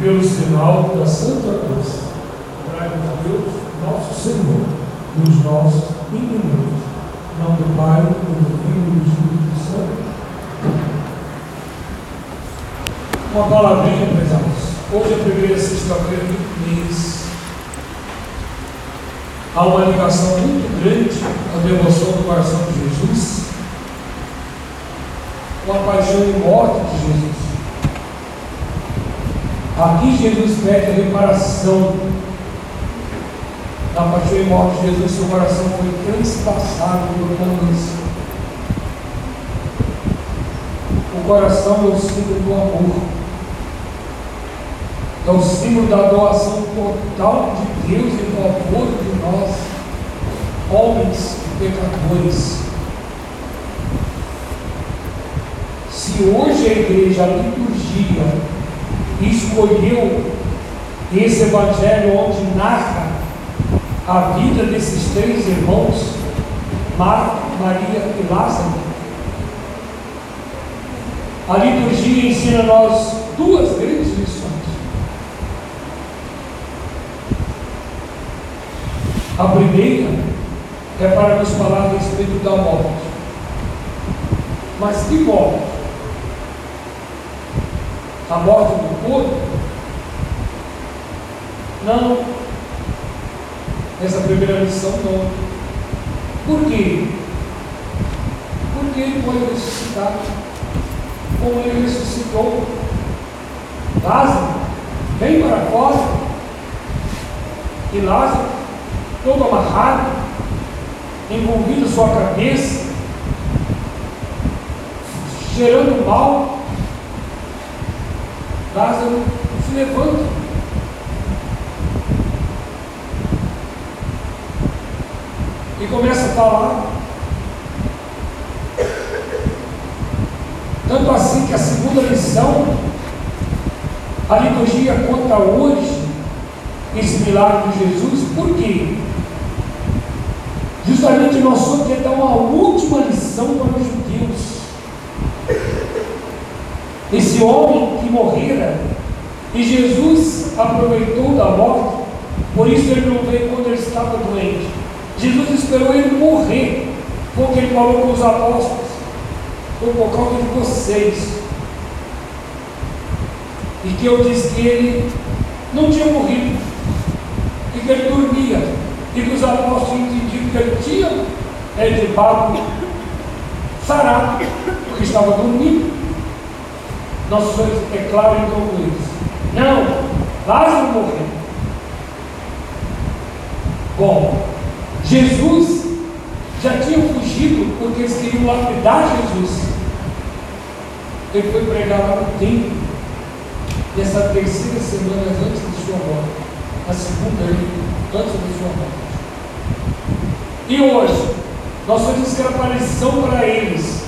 pelo sinal da Santa Cruz. Orai a Deus, nosso Senhor, nos nossos inimigos. Em nome do Pai, do Filho e do Espírito Santo. Uma palavrinha, meus amados. Hoje é a primeira sexta-feira do mês. Há uma ligação muito grande à devoção do coração de Jesus, com a paixão e morte de Jesus. Aqui Jesus pede a reparação da paixão e morte de Jesus, seu coração foi transpassado por caminhos. O coração é o símbolo do amor, é o símbolo da doação total de Deus em favor de nós, homens pecadores. Se hoje a igreja, a liturgia, escolheu esse evangelho onde narra a vida desses três irmãos, Marta, Maria e Lázaro. A liturgia ensina nós duas grandes lições. A primeira é para nos falar a respeito da morte. Mas que morte? A morte do corpo? Não. Essa primeira lição não. Por quê? Porque ele foi ressuscitado. Como ele ressuscitou. Lázaro, vem para fora. E Lázaro, todo amarrado, envolvido sua cabeça, cheirando mal, Lázaro se levanta. E começa a falar. Tanto assim que a segunda lição, a liturgia conta hoje esse milagre de Jesus, por quê? Justamente nós somos que dar uma última lição para os judeus. Homem que morrera, e Jesus aproveitou da morte, por isso ele não veio quando ele estava doente. Jesus esperou ele morrer, porque ele falou com os apóstolos, foi por causa de vocês. E que eu disse que ele não tinha morrido, e que ele dormia, e que os apóstolos entendiam que ele tinha é de papo sarado, porque estava dormindo. Nossos sonhos é claro e concluídos. Não, Lázaro morreu. Bom, Jesus já tinha fugido porque eles queriam lapidar Jesus. Ele foi pregar lá no templo. Nessa terceira semana antes de sua morte. A segunda antes de sua morte. E hoje, nós fazemos aquela aparição para eles,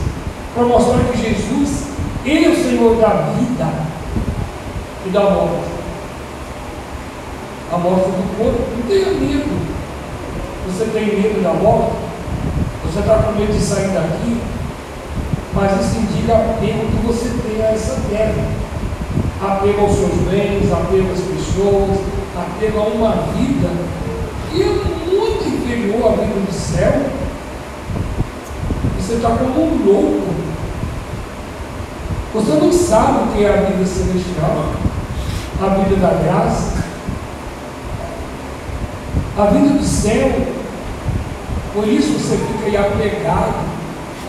para mostrar que Jesus ele é o Senhor da vida e da morte. A morte do corpo, não tenha medo. Você tem medo da morte? Você está com medo de sair daqui? Mas isso indica apego que você tem a essa terra. Apego aos seus bens, apego às pessoas, apego a uma vida que é muito inferior à vida do céu. Você está como um louco você não sabe o que é a vida celestial, a vida da graça, a vida do céu. Por isso você fica aí apegado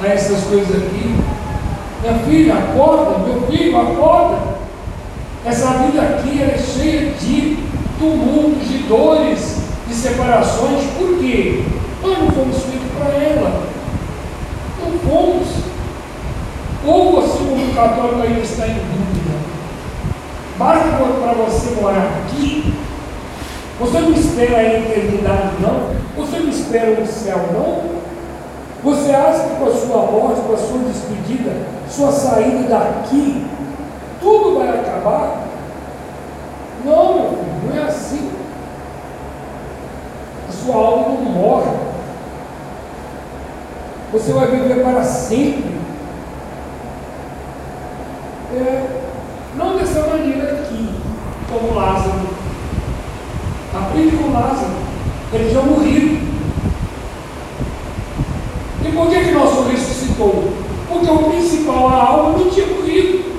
a essas coisas aqui. Minha filha, acorda, meu filho, acorda. Essa vida aqui é cheia de tumultos, de dores, de separações. Por quê? Nós não fomos feitos para ela. Não fomos. Ou você, como católico, ainda está em dúvida. Basta para você morar aqui. Você não espera a eternidade, não. Você não espera o céu, não. Você acha que com a sua morte, com a sua despedida, sua saída daqui, tudo vai acabar? Não, meu filho, não é assim. A sua alma não morre. Você vai viver para sempre é, não dessa maneira aqui, como Lázaro. Aprende com Lázaro. Ele tinha morrido. E por que, que nosso ressuscitou? Porque o principal, a alma, não tinha morrido.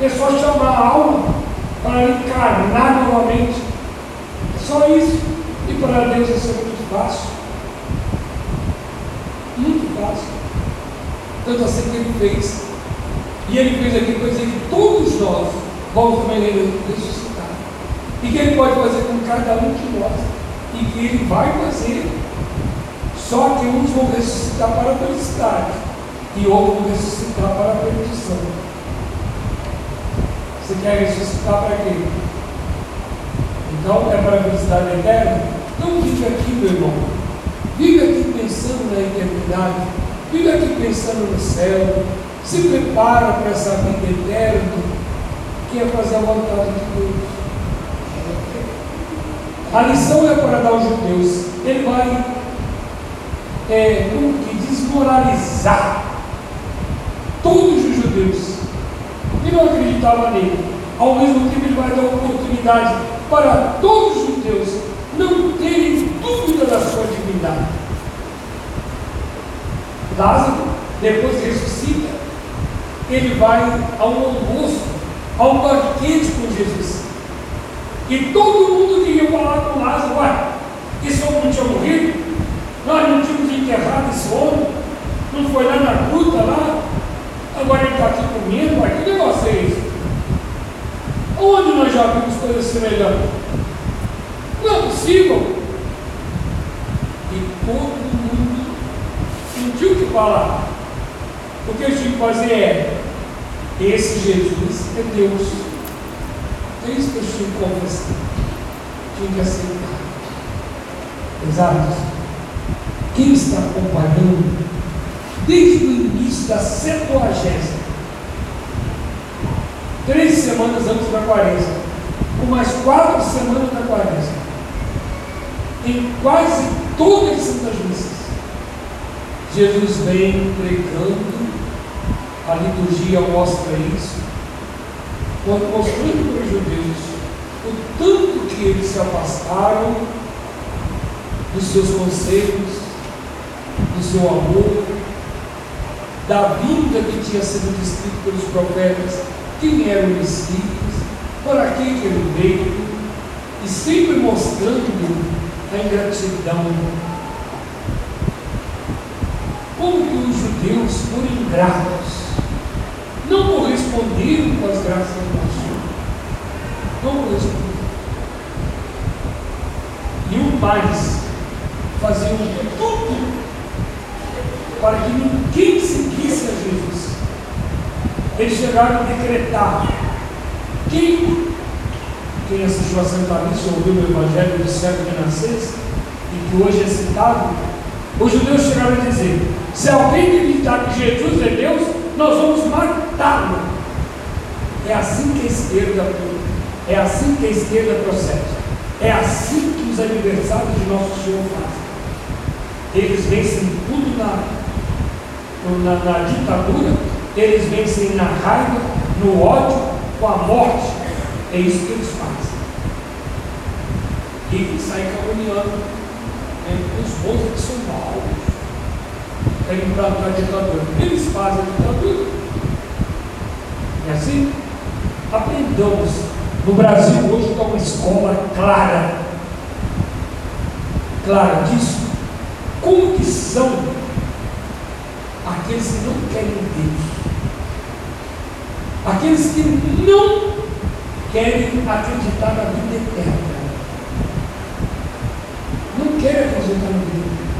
É só chamar a alma para encarnar novamente. É só isso. E para Deus isso é muito fácil. Muito fácil. Tanto assim que ele fez. E ele fez aqui dizer que todos nós vamos ressuscitar. E que ele pode fazer com cada um de nós. E que ele vai fazer. Só que uns vão ressuscitar para a felicidade e outros vão ressuscitar para a perdição. Você quer ressuscitar para quê? Então é para a felicidade eterna? Então vive aqui, meu irmão. Vive aqui pensando na eternidade. Vive aqui pensando no céu. Se prepara para essa vida eterna, que é fazer a vontade de Deus. A lição é para dar aos judeus. Ele vai é, que desmoralizar todos os judeus que não acreditavam nele. Ao mesmo tempo, ele vai dar oportunidade para todos os judeus não terem dúvida da sua divindade. Lázaro, depois ressuscita, ele vai ao almoço, ao banquete com Jesus. E todo mundo queria falar com Lázaro, uai, esse homem não tinha morrido? Nós não tínhamos enterrado esse homem? Não foi lá na gruta lá? Agora ele está aqui comendo, mas que negócio é esse? Onde nós já vimos coisas semelhantes? Não é possível. E todo mundo o que falar. O que eu que fazer é: esse Jesus é Deus. É isso que eu tinha que confessar. Tinha que aceitar. Exato. Quem está acompanhando desde o início da Septuagésima, três semanas antes da quaresma, com mais quatro semanas da quaresma, em quase todas as santas missas, Jesus vem pregando, a liturgia mostra isso, mostrando para os judeus o tanto que eles se afastaram dos seus conselhos, do seu amor, da vinda que tinha sido descrito pelos profetas, quem era o Messias, para que ele veio, e sempre mostrando a ingratidão. Como que os judeus foram ingratos, não corresponderam com as graças do Senhor, não corresponderam. E o faziam tudo para que ninguém seguisse a Jesus. Eles chegaram a decretar. Quem, quem assistiu a Santa Missa ouviu o Evangelho do século Nascença, e que hoje é citado, os judeus chegaram a dizer: se alguém acreditar que Jesus é Deus, nós vamos matá-lo. É assim que a esquerda é assim que a esquerda procede. É assim que os adversários de nosso Senhor fazem. Eles vencem tudo na na, na ditadura, eles vencem na raiva, no ódio, com a morte. É isso que eles fazem. E saem caluniando é, os bons que são maus. Querem implantar a ditadura. Eles fazem a ditadura. É assim? Aprendamos. No Brasil hoje está uma escola clara, clara disso. Como que são aqueles que não querem Deus, aqueles que não querem acreditar na vida eterna, não querem acreditar na vida eterna,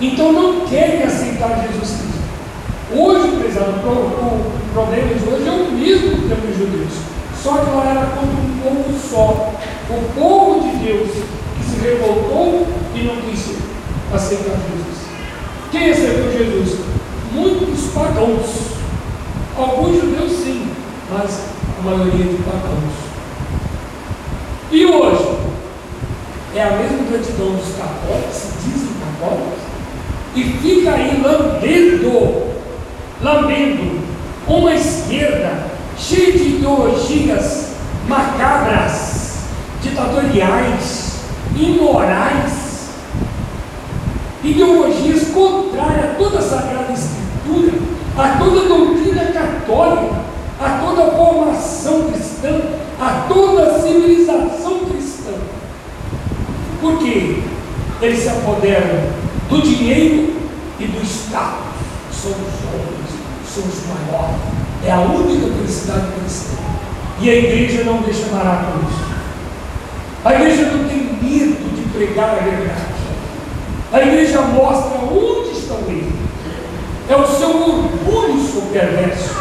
então não querem aceitar Jesus Cristo. Hoje, prezado, o problema de hoje é o mesmo que temos judeus, só que lá era contra um povo só, o povo de Deus que se revoltou e não quis aceitar Jesus. Quem aceitou Jesus? muitos pagãos. Alguns judeus sim, mas a maioria de pagãos. E hoje? É a mesma gratidão dos católicos, se dizem católicos, e fica aí lambendo, lambendo uma esquerda cheia de ideologias macabras, ditatoriais, imorais, ideologias contrárias a toda a Sagrada Escritura, a toda a doutrina católica, a toda a formação cristã, a toda a civilização cristã. Porque eles se apoderam do dinheiro e do Estado. Somos homens, somos maiores. É a única felicidade cristã. E a igreja não deixa parar com isso. A igreja não tem medo de pregar a verdade. A igreja mostra onde estão eles. É o seu orgulho seu perverso.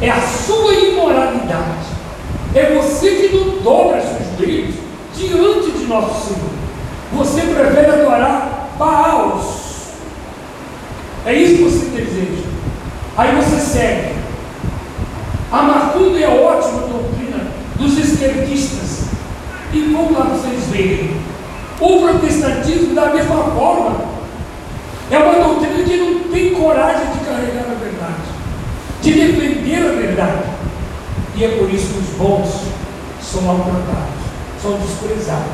É a sua imoralidade. É você que não dobra seus joelhos diante de nosso Senhor. Você prefere adorar Baals. É isso que você deseja. Aí você segue. A macumba é a ótima doutrina dos esquerdistas. E vamos lá vocês verem. O protestantismo, da mesma forma, é uma doutrina que não tem coragem de carregar a verdade, de defender a verdade. E é por isso que os bons são maltratados, são desprezados,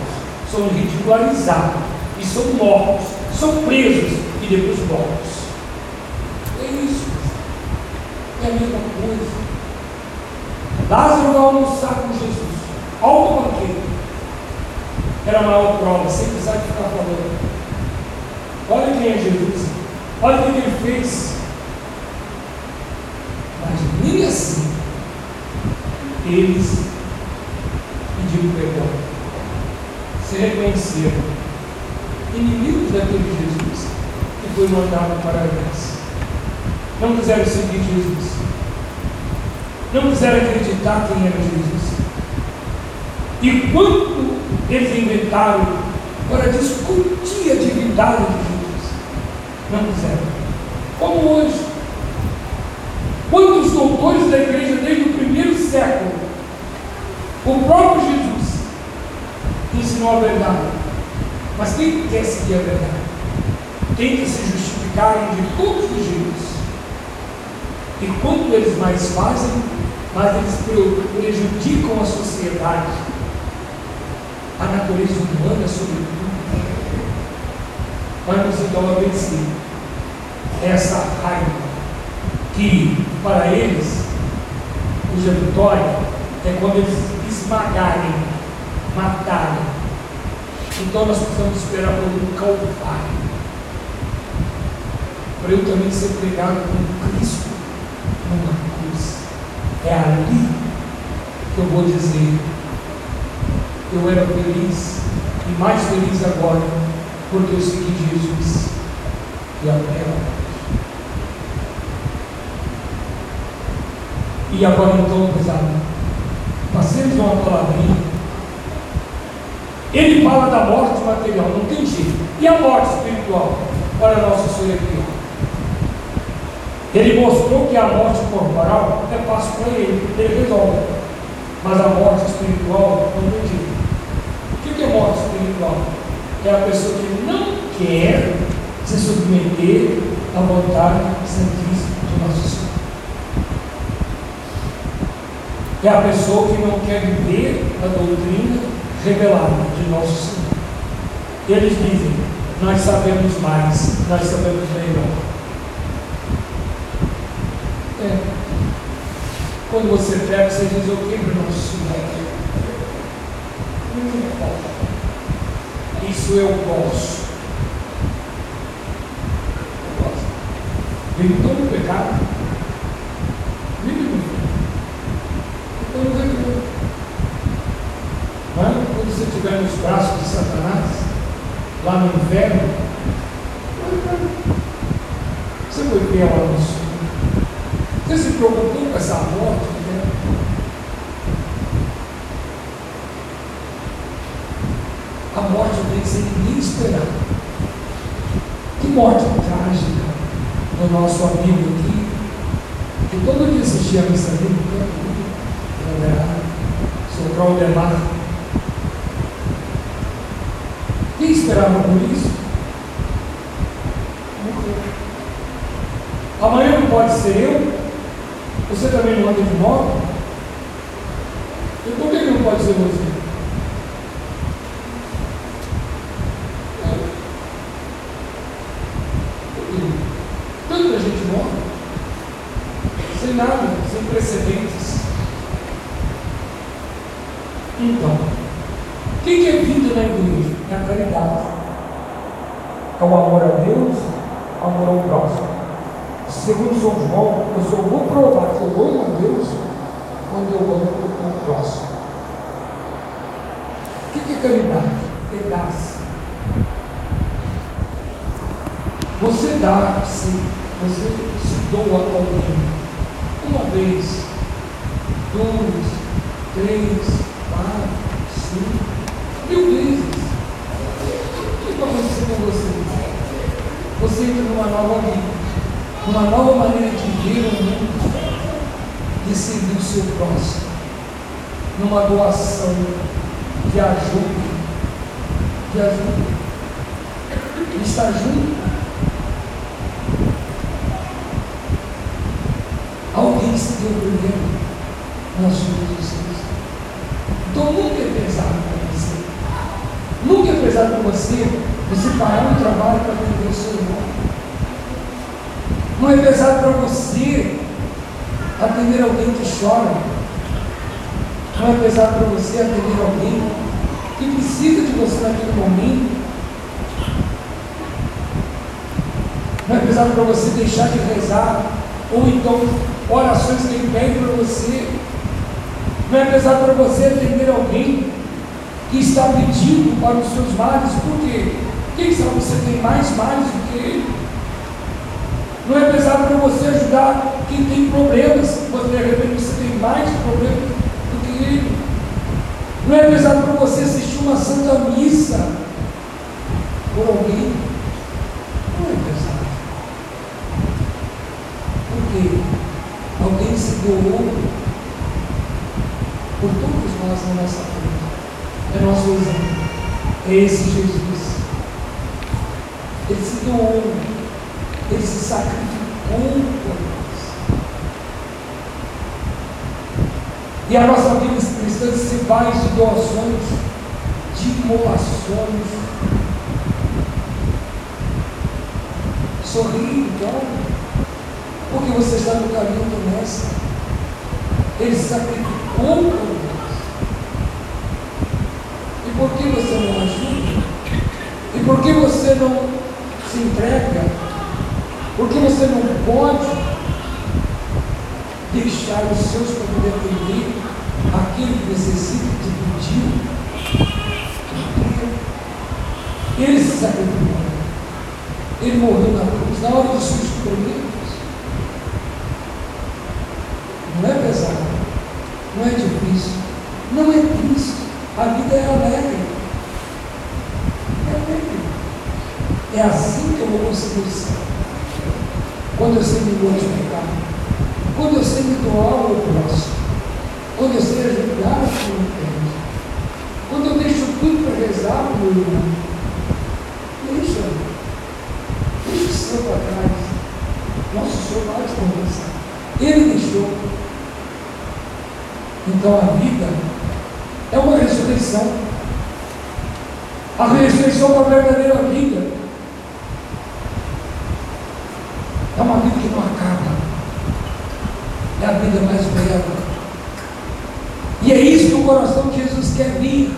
são ridicularizados e são mortos, são presos e depois mortos. É isso. É a mesma coisa. Lázaro vai almoçar com Jesus. Alto banquete. Era a maior prova, sem precisar de ficar falando. Olha quem é Jesus. Olha o que ele fez. Mas nem assim eles pediram perdão. Se reconheceram inimigos daquele Jesus que foi mandado para a graça. Não quiseram seguir Jesus. Não quiseram acreditar quem era Jesus. E quanto eles inventaram para discutir a divindade de Jesus? Não quiseram. Como hoje. Quantos doutores da igreja desde o primeiro século, o próprio Jesus ensinou a verdade. Mas quem quer seguir a verdade? Tem que se justificarem de todos os jeitos. E quanto eles mais fazem, mais eles prejudicam a sociedade, a natureza humana, sobretudo. Vamos então vencer essa raiva, que para eles, cuja vitória é quando eles esmagarem, matarem. Então nós precisamos esperar um calvário. Para eu também ser pregado como Cristo numa cruz. É ali que eu vou dizer: eu era feliz e mais feliz agora, porque eu segui Jesus e a ela. E agora então, pesado, passemos uma palavrinha. Ele fala da morte material, não tem jeito. E a morte espiritual? Para Senhor é pior. Ele mostrou que a morte corporal é fácil para ele, ele resolve. Mas a morte espiritual não tem jeito. O que é morte espiritual? É a pessoa que não quer se submeter à vontade santíssima do nosso Senhor. É a pessoa que não quer viver a doutrina revelada de nosso Senhor. Eles dizem, nós sabemos mais, nós sabemos melhor. É. Quando você pega, você diz o que para o nosso Senhor? Isso eu posso. Eu posso. Vive todo o pecado. Vive no Então não reclama. Mas quando você estiver nos braços de Satanás, lá no inferno, você foi fiel ao nosso você se preocupou com essa morte? Né? A morte tem que ser ninguém esperar. Que morte trágica do nosso amigo aqui, que todo dia assistia a missa dele, seu Claudemar. Quem esperava por isso? Amanhã não pode ser eu, você também não anda de moto? E por que não pode ser você? Então, o que é vida na igreja? É a caridade. É o amor a Deus, o amor ao próximo. Segundo São João, eu só vou provar que eu amo a Deus quando eu amo o próximo. O que é caridade? É dar-se. Você dá-se, você se doa a alguém. Uma vez, duas, três, quatro, cinco, mil vezes. O que vai acontecer com você? Você entra numa nova vida, numa nova maneira de ver o mundo, de servir o seu próximo, numa doação de ajuda, de ajuda, de estar junto. Se deu primeiro nas suas então nunca é pesado para você. Nunca é pesado para você você parar um trabalho para atender o seu irmão. Não é pesado para você atender alguém que chora. Não é pesado para você atender alguém que precisa de você naquele momento. Não é pesado para você deixar de rezar, ou então orações que ele pede para você não é pesado para você atender alguém que está pedindo para os seus males, porque quem sabe você tem mais males do que ele? Não é pesado para você ajudar quem tem problemas, você de repente você tem mais problemas do que ele. Não é pesado para você assistir uma santa missa por alguém. Não é pesado. Porque alguém se doou por todos nós na nossa vida. É nosso exemplo. É esse Jesus. Ele se doou, ele se sacrificou por nós. E a nossa vida cristã se faz de doações, de imolações. Sorri, então, porque você está no caminho do Mestre. Ele sacrificou por nós. E por que você não ajuda? E por que você não se entrega? Por que você não pode deixar os seus para poder aquilo que necessita de pedir? Ele se sacrificou. Ele morreu na cruz, na hora dos seus problemas. Não é pesado não é difícil, não é triste, a vida é alegre. É alegre. É assim que eu vou conseguir o. Quando eu sei me glorificar, quando eu sei me doar ao próximo, quando eu sei ajudar o que pede, quando eu deixo tudo para rezar para o meu irmão, deixa, deixa o seu para trás. Nosso Senhor vai te conversar. Ele deixou. Então a vida é uma ressurreição. A ressurreição é uma verdadeira vida. É uma vida que não acaba. É a vida mais bela. E é isso que o coração de Jesus quer vir.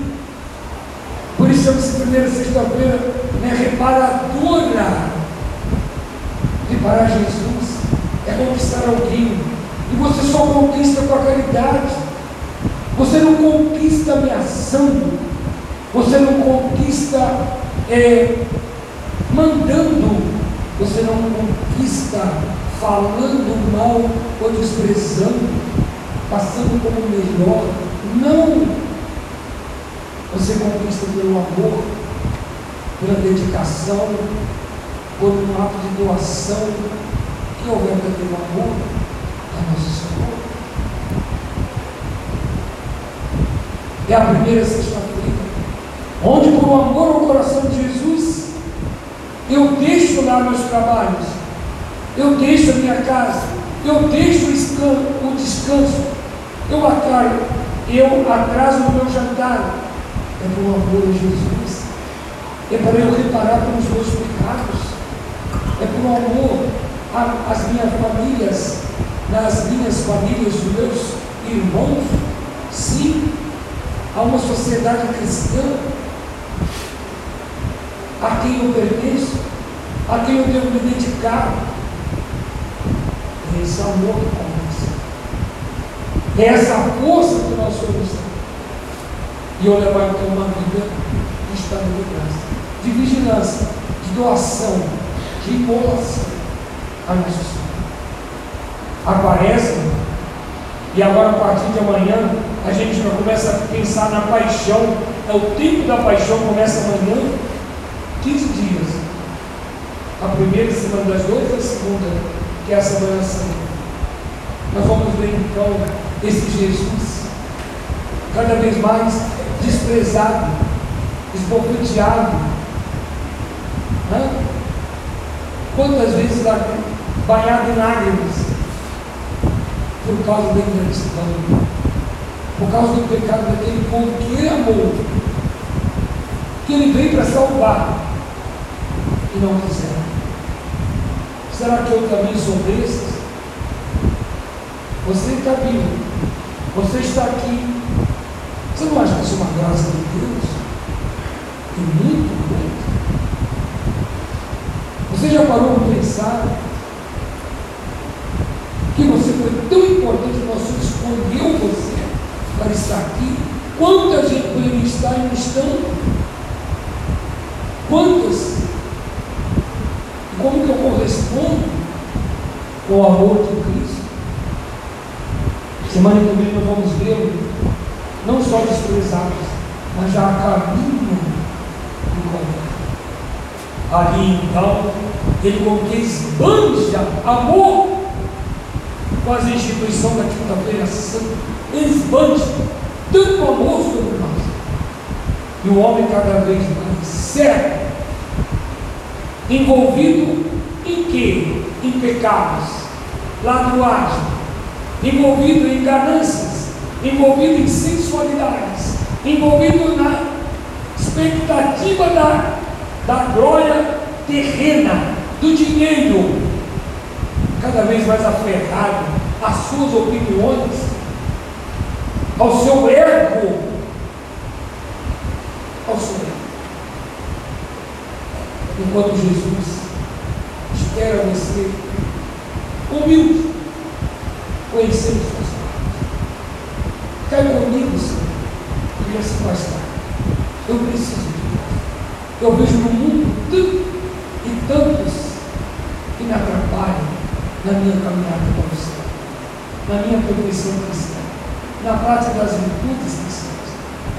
Por isso essa primeira sexta-feira né, reparadora. Reparar Jesus é conquistar alguém. E você só conquista com a caridade. Você não conquista ameaçando, você não conquista é, mandando, você não conquista falando mal ou desprezando, passando como melhor. Não! Você conquista pelo amor, pela dedicação, por um ato de doação, que é o verdadeiro amor a Nosso Senhor. É a primeira sexta-feira, onde por amor ao coração de Jesus, eu deixo lá meus trabalhos, eu deixo a minha casa, eu deixo o descanso, eu atraio, eu atraso o meu jantar, é por amor a Jesus, é para eu reparar pelos meus pecados, é por amor às minhas famílias, nas minhas famílias, dos meus irmãos, sim, a uma sociedade cristã a quem eu pertenço, a quem eu devo me dedicar. É esse amor que começa. É essa força que nós somos. E eu levar então uma vida de estado de graça, de vigilância, de doação, de imolação a nossa Senhora. Aparece, e agora a partir de amanhã a gente já começa a pensar na paixão. É o tempo da paixão começa amanhã, 15 dias. A primeira semana das duas e a segunda, que é a semana santa. Nós vamos ver então esse Jesus cada vez mais desprezado, esbofeteado. Né? Quantas vezes banhado em lágrimas por causa da ingratidão, por causa do pecado daquele povo que ele amou, que ele veio para salvar e não quiseram. Será que eu também sou desses? Você está vivo, você está aqui. Você não acha que isso é uma graça de Deus? E muito grande. Você já parou para pensar foi tão importante, nosso Senhor escolheu você para estar aqui? Quanta gente poderia estar e não estão? Quantas? E como que eu correspondo com o amor de Cristo? Semana que vem nós vamos ver não só desprezados, mas já a caminho do combate. Ali então, ele como que esbanja amor quase a instituição da quinta-feira santa, esbanja tanto amor sobre nós. E o homem cada vez mais certo, envolvido em quê? Em pecados, ladruagem, envolvido em ganâncias, envolvido em sensualidades, envolvido na expectativa da, da glória terrena, do dinheiro, cada vez mais aferrado às suas opiniões, ao seu ego, ao seu ego. Enquanto Jesus espera você humilde, conhecendo suas palavras. Cai comigo, Senhor, e assim vai estar. Eu preciso de Deus. Eu vejo no mundo tanto e tantos que me atrapalham na minha caminhada com o Senhor, na minha perfeição cristã, na prática das virtudes cristãs.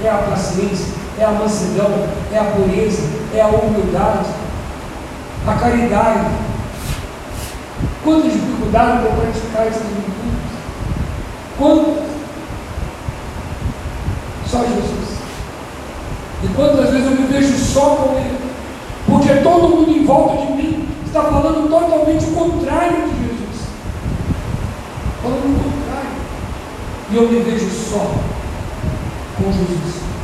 É a paciência, é a mansidão, é a pureza, a caridade. Quanta dificuldade para praticar essas virtudes? Quantas? Só Jesus. E quantas vezes eu me vejo só com Ele? Porque todo mundo em volta de mim está falando totalmente o contrário de Jesus. Falando o contrário. E eu me vejo só com Jesus.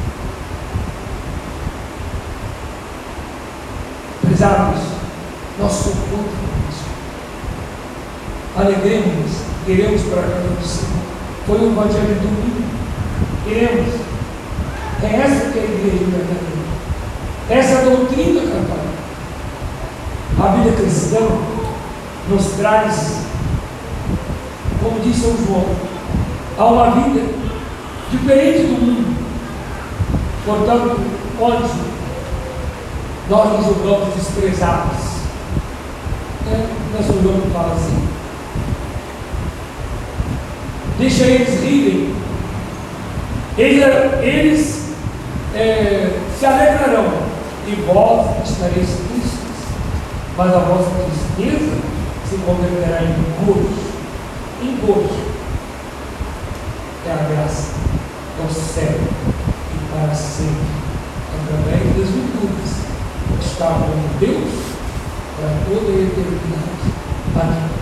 Prezados, nós somos contra isso. Alegremos, queremos para a casa do Senhor. Foi o Evangelho do domingo. Queremos. É essa que é a igreja verdadeira. Essa doutrina católica. A vida cristã nos traz, como disse São João, a uma vida diferente do mundo. Portanto, onde nós nos julgamos desprezados. É, nós julgamos fala assim. Deixa eles rirem. Eles, eles é, se alegrarão e vós estareis tristes, mas a vossa tristeza se converterá em gozo. Em gozo. É a graça, é o céu e para sempre, através das virtudes, está com Deus para toda a eternidade. Amém.